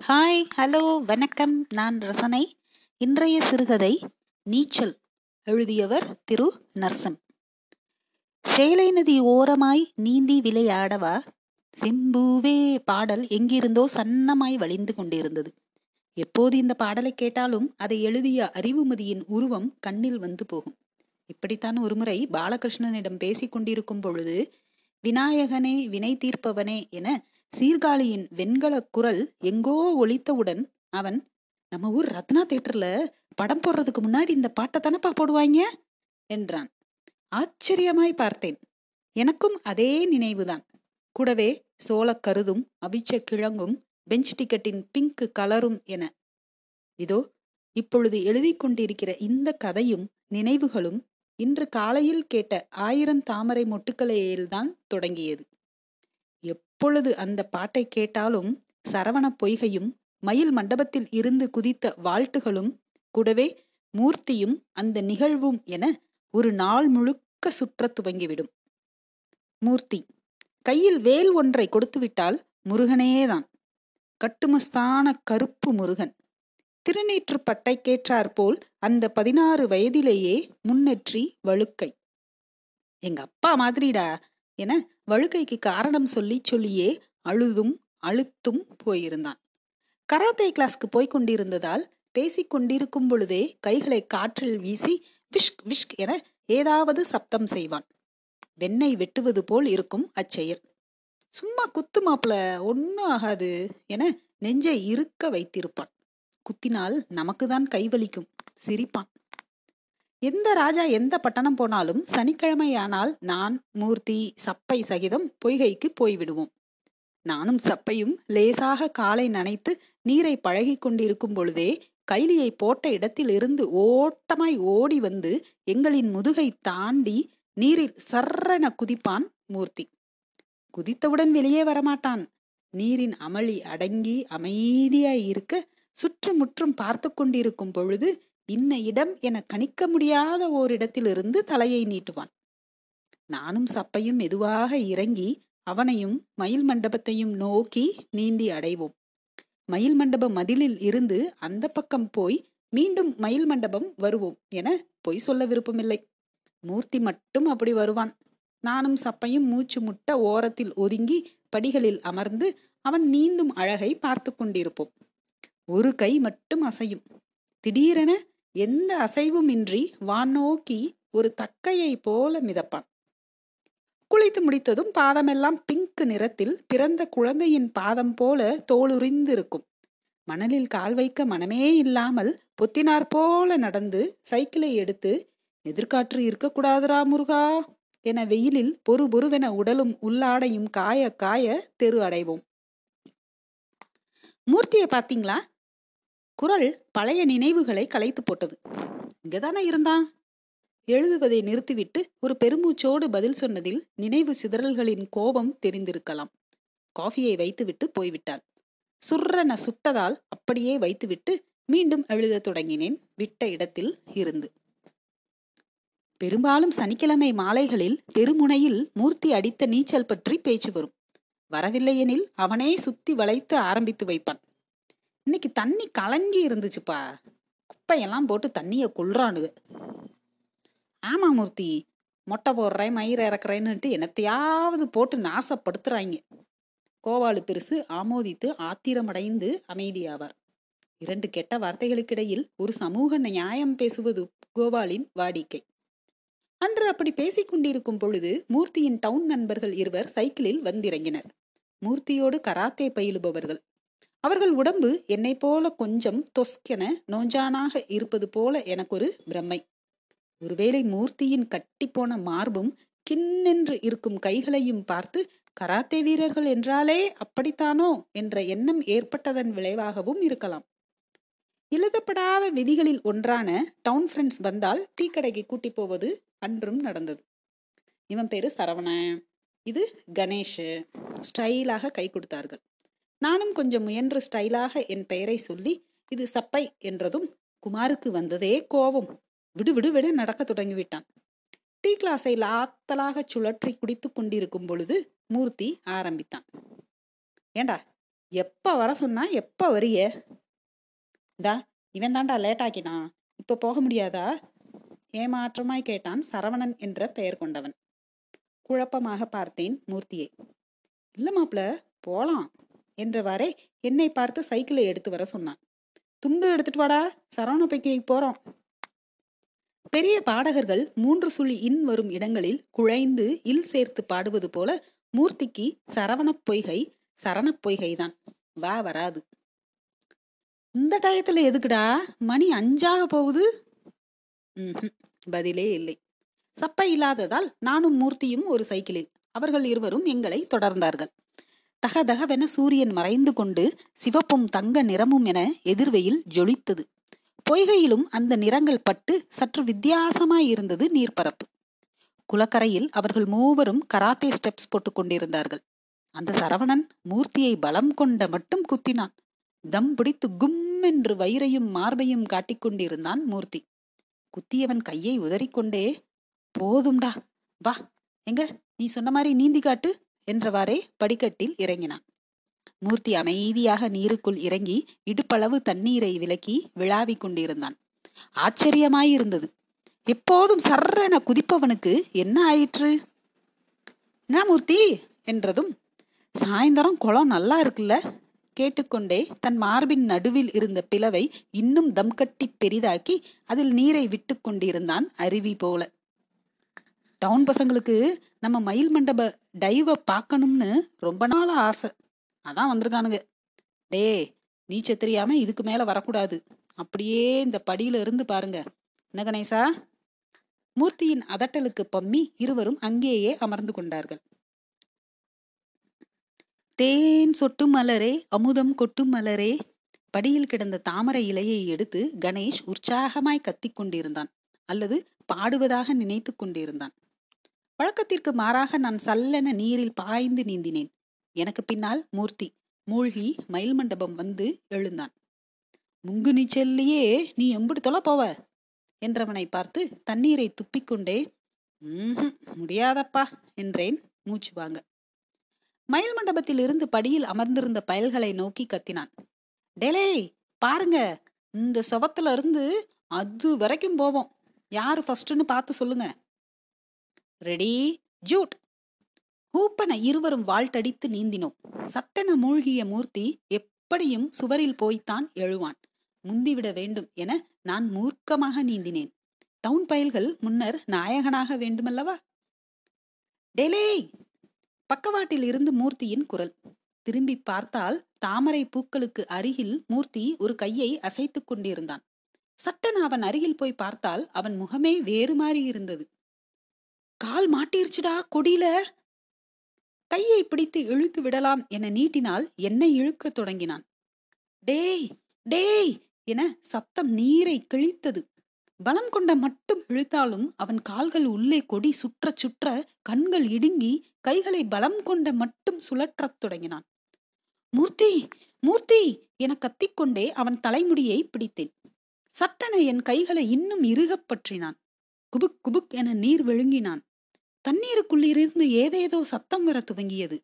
Hi hello வணக்கம். நான் ரசனை. இன்றைய சிறுகதை நீச்சல். எழுதியவர் திரு நர்சம் சேலை நதி ஓரமாய் நீந்தி விளையாடவா? சிம்புவே பாடல் எங்கிருந்தோ சன்னமாய் வழிந்து கொண்டிருந்தது. எப்போது இந்த பாடலை கேட்டாலும் அதை எழுதிய அறிவுமதியின் உருவம் கண்ணில் வந்து போகும். இப்படித்தான் ஒருமுறை பாலகிருஷ்ணனிடம் பேசிக் கொண்டிருக்கும் பொழுது விநாயகனே வினை தீர்ப்பவனே என சீர்காழியின் வெண்கல குரல் எங்கோ ஒழித்தவுடன் அவன் நம்ம ஊர் ரத்னா தேட்டர்ல படம் போடுறதுக்கு முன்னாடி இந்த பாட்டை தானப்பா போடுவாங்க என்றான். ஆச்சரியமாய் பார்த்தேன். எனக்கும் அதே நினைவுதான். கூடவே சோளக்கருதும் அவிச்ச கிழங்கும் பெஞ்ச் டிக்கெட்டின் பிங்க் கலரும் என. இதோ இப்பொழுது எழுதி கொண்டிருக்கிற இந்த கதையும் நினைவுகளும் இன்று காலையில் கேட்ட ஆயிரம் தாமரை மொட்டுக்களையில்தான் தொடங்கியது. எப்பொழுது அந்த பாட்டை கேட்டாலும் சரவண பொய்கையும் மயில் மண்டபத்தில் இருந்து குதித்த வாழ்த்துகளும் கூடவே மூர்த்தியும் அந்த நிகழ்வும் என ஒரு நாள் முழுக்க சுற்ற துவங்கிவிடும். மூர்த்தி கையில் வேல் ஒன்றை கொடுத்துவிட்டால் முருகனேதான். கட்டுமஸ்தான கருப்பு முருகன். திருநீற்று பட்டை போல் அந்த பதினாறு வயதிலேயே முன்னெற்றி வழுக்கை. எங்க அப்பா மாதிரிடா. என வழுக்கைக்கு காரணம் சொல்லி சொல்லியே அழுதும் அழுத்தும் போயிருந்தான். கராத்தே கிளாஸ்க்கு போய்க் கொண்டிருந்ததால் பேசிக் கொண்டிருக்கும் பொழுதே கைகளை காற்றில் வீசி விஷ்க் விஷ்க் என ஏதாவது சப்தம் செய்வான். வெண்ணெய் வெட்டுவது போல் இருக்கும் அச்செயல் சும்மா குத்து மாப்பிள ஒன்னும் ஆகாது என நெஞ்சை இருக்க வைத்திருப்பான். குத்தினால் நமக்குதான் கைவலிக்கும் சிரிப்பான். எந்த ராஜா எந்த பட்டணம் போனாலும் சனிக்கிழமையானால் நான் மூர்த்தி சப்பை சகிதம் பொய்கைக்கு போய்விடுவோம். நானும் சப்பையும் லேசாக காலை நனைத்து நீரை பழகி கொண்டிருக்கும் பொழுதே கைலியை போட்ட இடத்தில் இருந்து ஓட்டமாய் ஓடி வந்து எங்களின் முதுகை தாண்டி நீரில் சர்ரென குதிப்பான் மூர்த்தி. குதித்தவுடன் வெளியே வரமாட்டான். நீரின் அமளி அடங்கி அமைதியாய் இருக்க சுற்றுமுற்றும் பார்த்து கொண்டிருக்கும் பொழுது இன்ன இடம் என கணிக்க முடியாத ஓரிடத்திலிருந்து தலையை நீட்டுவான். நானும் சப்பையும் மெதுவாக இறங்கி அவனையும் மயில் மண்டபத்தையும் நோக்கி நீந்தி அடைவோம். மயில் மண்டப மதிலில் இருந்து அந்த பக்கம் போய் மீண்டும் மயில் மண்டபம் வருவோம் என பொய் சொல்ல விருப்பமில்லை. மூர்த்தி மட்டும் அப்படி வருவான். நானும் சப்பையும் மூச்சு முட்ட ஓரத்தில் ஒதுங்கி படிகளில் அமர்ந்து அவன் நீந்தும் அழகை பார்த்து கொண்டிருப்போம். ஒரு கை மட்டும் அசையும். திடீரென எந்த அசைவுமின்றி வான் நோக்கி ஒரு தக்கையை போல மிதப்பான். குளித்து முடித்ததும் பாதமெல்லாம் பிங்க் நிறத்தில் பிறந்த குழந்தையின் பாதம் போல தோலுரிந்திருக்கும் மணலில் கால் வைக்க மனமே இல்லாமல் பொத்தினார் போல நடந்து சைக்கிளை எடுத்து எதிர்காற்று இருக்கக்கூடாதுரா முருகா என வெயிலில் பொறு பொறுவென உடலும் உள்ளாடையும் காய காய தெரு அடைவோம். மூர்த்தியை பார்த்தீங்களா? குரல் பழைய நினைவுகளை கலைத்து போட்டது. இங்கதானே இருந்தான்? எழுதுவதை நிறுத்திவிட்டு ஒரு பெருமூச்சோடு பதில் சொன்னதில் நினைவு சிதறல்களின் கோபம் தெரிந்திருக்கலாம். காஃபியை வைத்துவிட்டு போய்விட்டாள். சுர்ரன சுட்டதால் அப்படியே வைத்துவிட்டு மீண்டும் எழுத தொடங்கினேன். விட்ட இடத்தில் இருந்து. பெரும்பாலும் சனிக்கிழமை மாலைகளில் தெருமுனையில் மூர்த்தி அடித்த நீச்சல் பற்றி பேச்சு வரும். வரவில்லையெனில் அவனே சுத்தி வளைத்து ஆரம்பித்து வைப்பான். இன்னைக்கு தண்ணி கலங்கி இருந்துச்சுப்பா. குப்பையெல்லாம் போட்டு தண்ணியை கொள்றானுங்க ஆமா மூர்த்தி மொட்டை போடுறேன் மயிரை இறக்குறேன்னுட்டு என்னத்தையாவது போட்டு நாசப்படுத்துறாங்க. கோவாலு பெருசு ஆமோதித்து ஆத்திரமடைந்து அமைதியாவார். இரண்டு கெட்ட வார்த்தைகளுக்கிடையில் ஒரு சமூக நியாயம் பேசுவது கோபாலின் வாடிக்கை. அன்று அப்படி பேசிக் கொண்டிருக்கும் பொழுது மூர்த்தியின் டவுன் நண்பர்கள் இருவர் சைக்கிளில் வந்திறங்கினர். மூர்த்தியோடு கராத்தே பயிலுபவர்கள். அவர்கள் உடம்பு என்னை போல கொஞ்சம் தொஸ்கென நோஞ்சானாக இருப்பது போல எனக்கு ஒரு பிரம்மை. ஒருவேளை மூர்த்தியின் கட்டிப்போன மார்பும் கிண்ணென்று இருக்கும் கைகளையும் பார்த்து கராத்தே வீரர்கள் என்றாலே அப்படித்தானோ? என்ற எண்ணம் ஏற்பட்டதன் விளைவாகவும் இருக்கலாம். எழுதப்படாத விதிகளில் ஒன்றான டவுன் ஃப்ரெண்ட்ஸ் வந்தால் டீ கடைக்கு கூட்டி போவது அன்றும் நடந்தது. இவன் பேரு சரவண இது கணேஷ். ஸ்டைலாக கை கொடுத்தார்கள். நானும் கொஞ்சம் முயன்று ஸ்டைலாக என் பெயரை சொல்லி இது சப்பை என்றதும் குமாருக்கு வந்ததே கோபம். விடு விடு விடு நடக்க தொடங்கிவிட்டான். டீ கிளாஸை லாத்தலாக சுழற்றி குடித்து கொண்டிருக்கும் பொழுது மூர்த்தி ஆரம்பித்தான். ஏண்டா எப்ப வர சொன்னா எப்ப வரிய? டா இவன் தாண்டா லேட் ஆக்கினான் இப்ப போக முடியாதா? ஏமாற்றமாய் கேட்டான் சரவணன் என்ற பெயர் கொண்டவன். குழப்பமாக பார்த்தேன் மூர்த்தியை. இல்ல மாப்பிள போலாம். என்றவாறே என்னை பார்த்து சைக்கிளை எடுத்து வர சொன்னான். துண்டு எடுத்துட்டு வாடா சரவண பைக்கு போறோம். பெரிய பாடகர்கள் மூன்று சுழி இன் வரும் இடங்களில் குழைந்து இல் சேர்த்து பாடுவது போல மூர்த்திக்கு சரவணப் பொய்கை சரணப் பொய்கைதான். வா வராது. இந்த டயத்துல எதுக்குடா? மணி அஞ்சாக போகுது. ம்ஹும், பதிலே இல்லை. சப்பை இல்லாததால் நானும் மூர்த்தியும் ஒரு சைக்கிளில். அவர்கள் இருவரும் எங்களை தொடர்ந்தார்கள். தகதகவென சூரியன் மறைந்து கொண்டு சிவப்பும் தங்க நிறமும் என எதிர்வெயில் ஜொலித்தது. பொய்கையிலும் அந்த நிறங்கள் பட்டு சற்று வித்தியாசமாய் இருந்தது நீர்ப்பரப்பு. குளக்கரையில் அவர்கள் மூவரும் கராத்தே ஸ்டெப்ஸ் போட்டுக் கொண்டிருந்தார்கள். அந்த சரவணன் மூர்த்தியை பலம் கொண்ட மட்டும் குத்தினான். தம் பிடித்து கும் என்று வயிறையும் மார்பையும் காட்டிக்கொண்டிருந்தான் மூர்த்தி. குத்தியவன் கையை உதறிக்கொண்டே போதும்டா வா எங்க? நீ சொன்ன மாதிரி நீந்தி காட்டு. என்றவாறே படிக்கட்டில் இறங்கினான். மூர்த்தி அமைதியாக நீருக்குள் இறங்கி இடுப்பளவு தண்ணீரை விலக்கி விழாவிக் கொண்டிருந்தான். ஆச்சரியமாயிருந்தது. எப்போதும் சர்ரென குதிப்பவனுக்கு என்ன ஆயிற்று? என்ன மூர்த்தி? என்றதும் சாயந்தரம் குளம் நல்லா இருக்குல்ல? கேட்டுக்கொண்டே தன் மார்பின் நடுவில் இருந்த பிளவை இன்னும் தம் கட்டி பெரிதாக்கி அதில் நீரை விட்டு கொண்டிருந்தான் அருவி போல. டவுன் பசங்களுக்கு நம்ம மயில் மண்டப டைவை பார்க்கணும்னு ரொம்ப நாள் ஆசை. அதான் வந்திருக்கானுங்க. டே நீச்சல் தெரியாம இதுக்கு மேல வரக்கூடாது. அப்படியே இந்த படியில இருந்து பாருங்க. என்ன கணேசா? மூர்த்தியின் அதட்டலுக்கு பம்மி இருவரும் அங்கேயே அமர்ந்து கொண்டார்கள். தேன் சொட்டு மலரே அமுதம் கொட்டும் மலரே படியில் கிடந்த தாமரை இலையை எடுத்து கணேஷ் உற்சாகமாய் கத்திக் கொண்டிருந்தான். அல்லது பாடுவதாக நினைத்து கொண்டிருந்தான். வழக்கத்திற்கு மாறாக நான் சல்லென நீரில் பாய்ந்து நீந்தினேன். எனக்கு பின்னால் மூர்த்தி. மூழ்கி மயில் மண்டபம் வந்து எழுந்தான். முங்கு நீச்சல்லையே நீ எம்புடி தொலை போவ? என்றவனை பார்த்து தண்ணீரை துப்பிக்கொண்டே "ம்ஹும், முடியாதப்பா என்றேன் மூச்சு வாங்க. மயில் மண்டபத்தில் இருந்து படியில் அமர்ந்திருந்த பயல்களை நோக்கி கத்தினான். டேலே பாருங்க இந்த சுவத்துல இருந்து அது வரைக்கும் போவோம். யாரு ஃபர்ஸ்ட்னு பார்த்து சொல்லுங்க. ரெடி? ஜூட். ஹூப்பன இருவரும் வாழ்த்தடித்து நீந்தினோம். சட்டென மூழ்கிய மூர்த்தி எப்படியும் சுவரில் போய்த்தான் எழுவான். முந்திவிட வேண்டும் என நான் மூர்க்கமாக நீந்தினேன். டவுன் பயல்கள் முன்னர் நாயகனாக வேண்டுமல்லவா? டெலே! பக்கவாட்டில் இருந்து மூர்த்தியின் குரல். திரும்பி பார்த்தால் தாமரை பூக்களுக்கு அருகில் மூர்த்தி ஒரு கையை அசைத்துக் கொண்டிருந்தான். சட்டன் அவன் அருகில் போய் பார்த்தால் அவன் முகமே வேறு மாறி இருந்தது கால் மாட்டிருச்சுடா கொடியில. கையை பிடித்து இழுத்து விடலாம் என நீட்டினால் என்னை இழுக்கத் தொடங்கினான். டேய் டேய் என சத்தம் நீரை கிழித்தது. பலம் கொண்ட மட்டும் இழுத்தாலும் அவன் கால்கள் உள்ளே கொடி சுற்ற சுற்ற கண்கள் இடுங்கி கைகளை பலம் கொண்ட மட்டும் சுழற்றத் தொடங்கினான். மூர்த்தி மூர்த்தி என கத்திக்கொண்டே அவன் தலைமுடியை பிடித்தேன். சட்டென என் கைகளை இன்னும் இறுகப் பற்றினான். குபுக் குபுக் என நீர் விழுங்கினான். தண்ணீருக்குள்ளிருந்து ஏதேதோ சத்தம் வர துவங்கியது.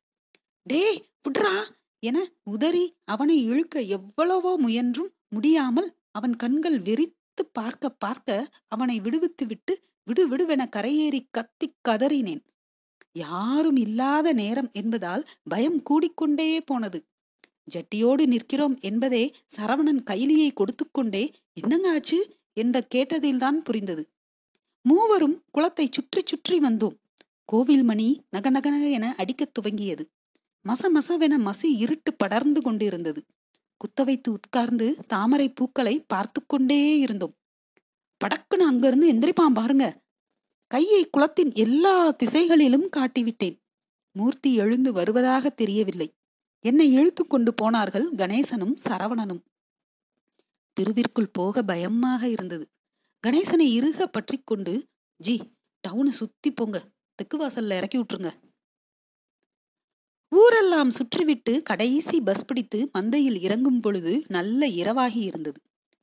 டே புட்ரா என உதறி அவனை இழுக்க எவ்வளவோ முயன்றும் முடியாமல் அவன் கண்கள் வெறித்து பார்க்க பார்க்க அவனை விடுவித்து விட்டு விடுவிடுவென கரையேறி கத்திக் கதறினேன். யாரும் இல்லாத நேரம் என்பதால் பயம் கூடிக்கொண்டே போனது. ஜட்டியோடு நிற்கிறோம் என்பதே சரவணன் கைலியை கொடுத்துக்கொண்டே என்னங்க ஆச்சு? என்ற கேட்டதில்தான் புரிந்தது. மூவரும் குளத்தை சுற்றி சுற்றி வந்தோம். கோவில் மணி நக என அடிக்கத் துவங்கியது. மச மசவென மசி இருட்டு படர்ந்து கொண்டிருந்தது. குத்த வைத்து உட்கார்ந்து தாமரை பூக்களை பார்த்து கொண்டே இருந்தோம். படக்குன்னு அங்கிருந்து எந்திரிப்பான் பாருங்க. கையை குளத்தின் எல்லா திசைகளிலும் காட்டிவிட்டேன். மூர்த்தி எழுந்து வருவதாக தெரியவில்லை. என்னை இழுத்து கொண்டு போனார்கள் கணேசனும் சரவணனும். திருவிற்குள் போக பயமாக இருந்தது. கணேசனை இறுக பற்றி கொண்டு ஜி டவுனை சுத்தி போங்க. தெக்கு வாசல்ல இறக்கி விட்டுருங்க. ஊரெல்லாம் சுற்றிவிட்டு கடைசி பஸ் பிடித்து மந்தையில் இறங்கும் பொழுது நல்ல இரவாகி இருந்தது.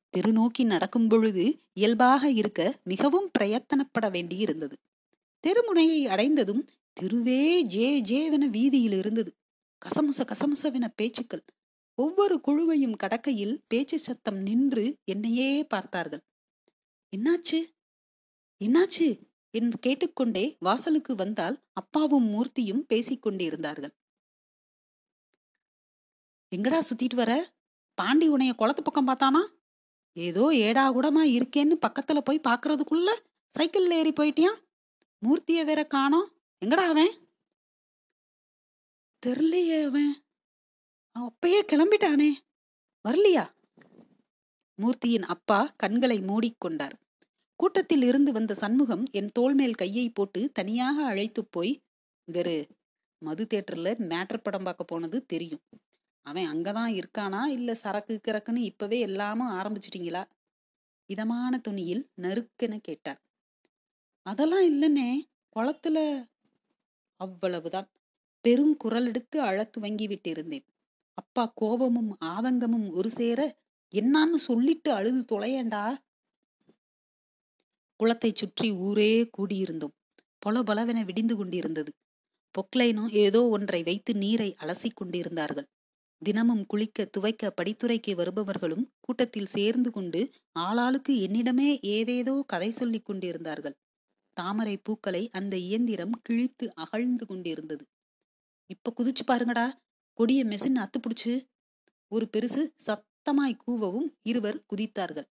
தெரு நோக்கி நடக்கும் பொழுது இயல்பாக இருக்க மிகவும் பிரயத்தனப்பட வேண்டியிருந்தது தெருமுனையை அடைந்ததும் தெருவே ஜே ஜேவென வீதியில் இருந்தது. கசமுச கசமுசவென பேச்சுக்கள். ஒவ்வொரு குழுவையும் கடக்கையில் பேச்சு சத்தம் நின்று என்னையே பார்த்தார்கள். என்னாச்சு? என்னாச்சு? என்று கேட்டுக்கொண்டே வாசலுக்கு வந்தால் அப்பாவும் மூர்த்தியும் பேசிக்கொண்டிருந்தார்கள் எங்கடா சுத்திட்டு வர? பாண்டி உனைய குளத்து பக்கம் பார்த்தானா? ஏதோ ஏடா கூடமா இருக்கேன்னு பக்கத்துல போய் பாக்குறதுக்குள்ள சைக்கிள்ல ஏறி போயிட்டியான் மூர்த்திய வேற காணோம். எங்கடா அவன்? தெரியலையே அவன். அவன் அப்பயே கிளம்பிட்டானே. வரலையா? மூர்த்தியின் அப்பா கண்களை மூடிக்கொண்டார். கூட்டத்தில் இருந்து வந்த சண்முகம் என் தோள்மேல் கையை போட்டு தனியாக அழைத்து போய் கரு மது தேட்டர்ல மேட்டர் படம் பார்க்க போனது தெரியும். அவன் அங்கதான் இருக்கானா? இல்ல சரக்கு கிறக்குன்னு இப்பவே எல்லாமும் ஆரம்பிச்சிட்டீங்களா? இதமான துணியில் நறுக்கென கேட்டார். அதெல்லாம் இல்லைன்னே குளத்துல அவ்வளவுதான். பெரும் குரல் எடுத்து அழ துவங்கி விட்டிருந்தேன். அப்பா கோபமும் ஆதங்கமும் ஒரு சேர என்னான்னு சொல்லிட்டு அழுது தொலையண்டா? குளத்தை சுற்றி ஊரே கூடியிருந்தோம். பொல பலவென விடிந்து கொண்டிருந்தது. பொக்லைனும் ஏதோ ஒன்றை வைத்து நீரை அலசி கொண்டிருந்தார்கள். தினமும் குளிக்க துவைக்க படித்துறைக்கு வருபவர்களும் கூட்டத்தில் சேர்ந்து கொண்டு ஆளாளுக்கு என்னிடமே ஏதேதோ கதை சொல்லிக் கொண்டிருந்தார்கள். தாமரை பூக்களை அந்த இயந்திரம் கிழித்து அகழ்ந்து கொண்டிருந்தது. இப்ப குதிச்சு பாருங்கடா கொடிய மெஷின் அத்து பிடிச்சு. ஒரு பெருசு சத்தமாய் கூவவும் இருவர் குதித்தார்கள்.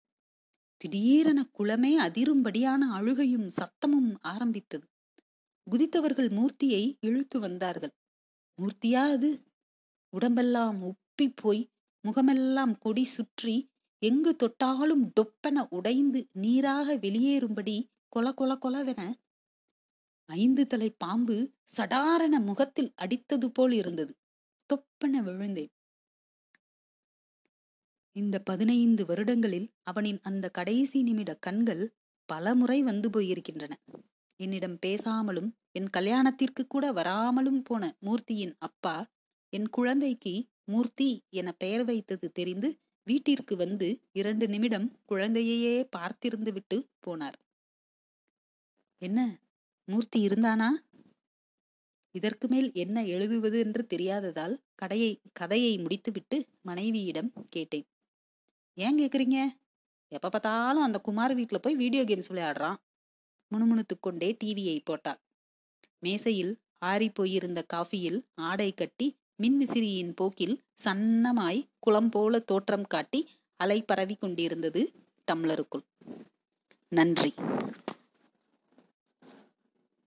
திடீரென குளமே அதிரும்படியான அழுகையும் சத்தமும் ஆரம்பித்தது. குதித்தவர்கள் மூர்த்தியை இழுத்து வந்தார்கள். மூர்த்தியா அது? உடம்பெல்லாம் உப்பி போய் முகமெல்லாம் கொடி சுற்றி எங்கு தொட்டாலும் டொப்பென உடைந்து நீராக வெளியேறும்படி கொல கொல கொலவென? ஐந்து தலை பாம்பு சடாரன முகத்தில் அடித்தது போல் இருந்தது. தொப்பென விழுந்தேன். இந்த பதினைந்து வருடங்களில் அவனின் அந்த கடைசி நிமிட கண்கள் பல முறை வந்து போயிருக்கின்றன. என்னிடம் பேசாமலும் என் கல்யாணத்திற்கு கூட வராமலும் போன மூர்த்தியின் அப்பா என் குழந்தைக்கு மூர்த்தி என பெயர் வைத்தது தெரிந்து வீட்டிற்கு வந்து இரண்டு நிமிடம் குழந்தையையே பார்த்திருந்து விட்டு போனார். என்ன மூர்த்தி இருந்தானா? இதற்கு மேல் என்ன எழுதுவது என்று தெரியாததால் கடையை கதையை முடித்துவிட்டு மனைவியிடம் கேட்டேன். ஏன் கேக்குறீங்க? எப்ப பார்த்தாலும் அந்த குமார் வீட்டுல போய் வீடியோ கேம்ஸ் விளையாடுறான். முணுமுணுத்து கொண்டே டிவியை போட்டாள். மேசையில் ஆறி போயிருந்த காஃபியில் ஆடை கட்டி மின்விசிறியின் போக்கில் சன்னமாய் குளம் போல தோற்றம் காட்டி அலை பரவி கொண்டிருந்தது டம்ளருக்குள். நன்றி.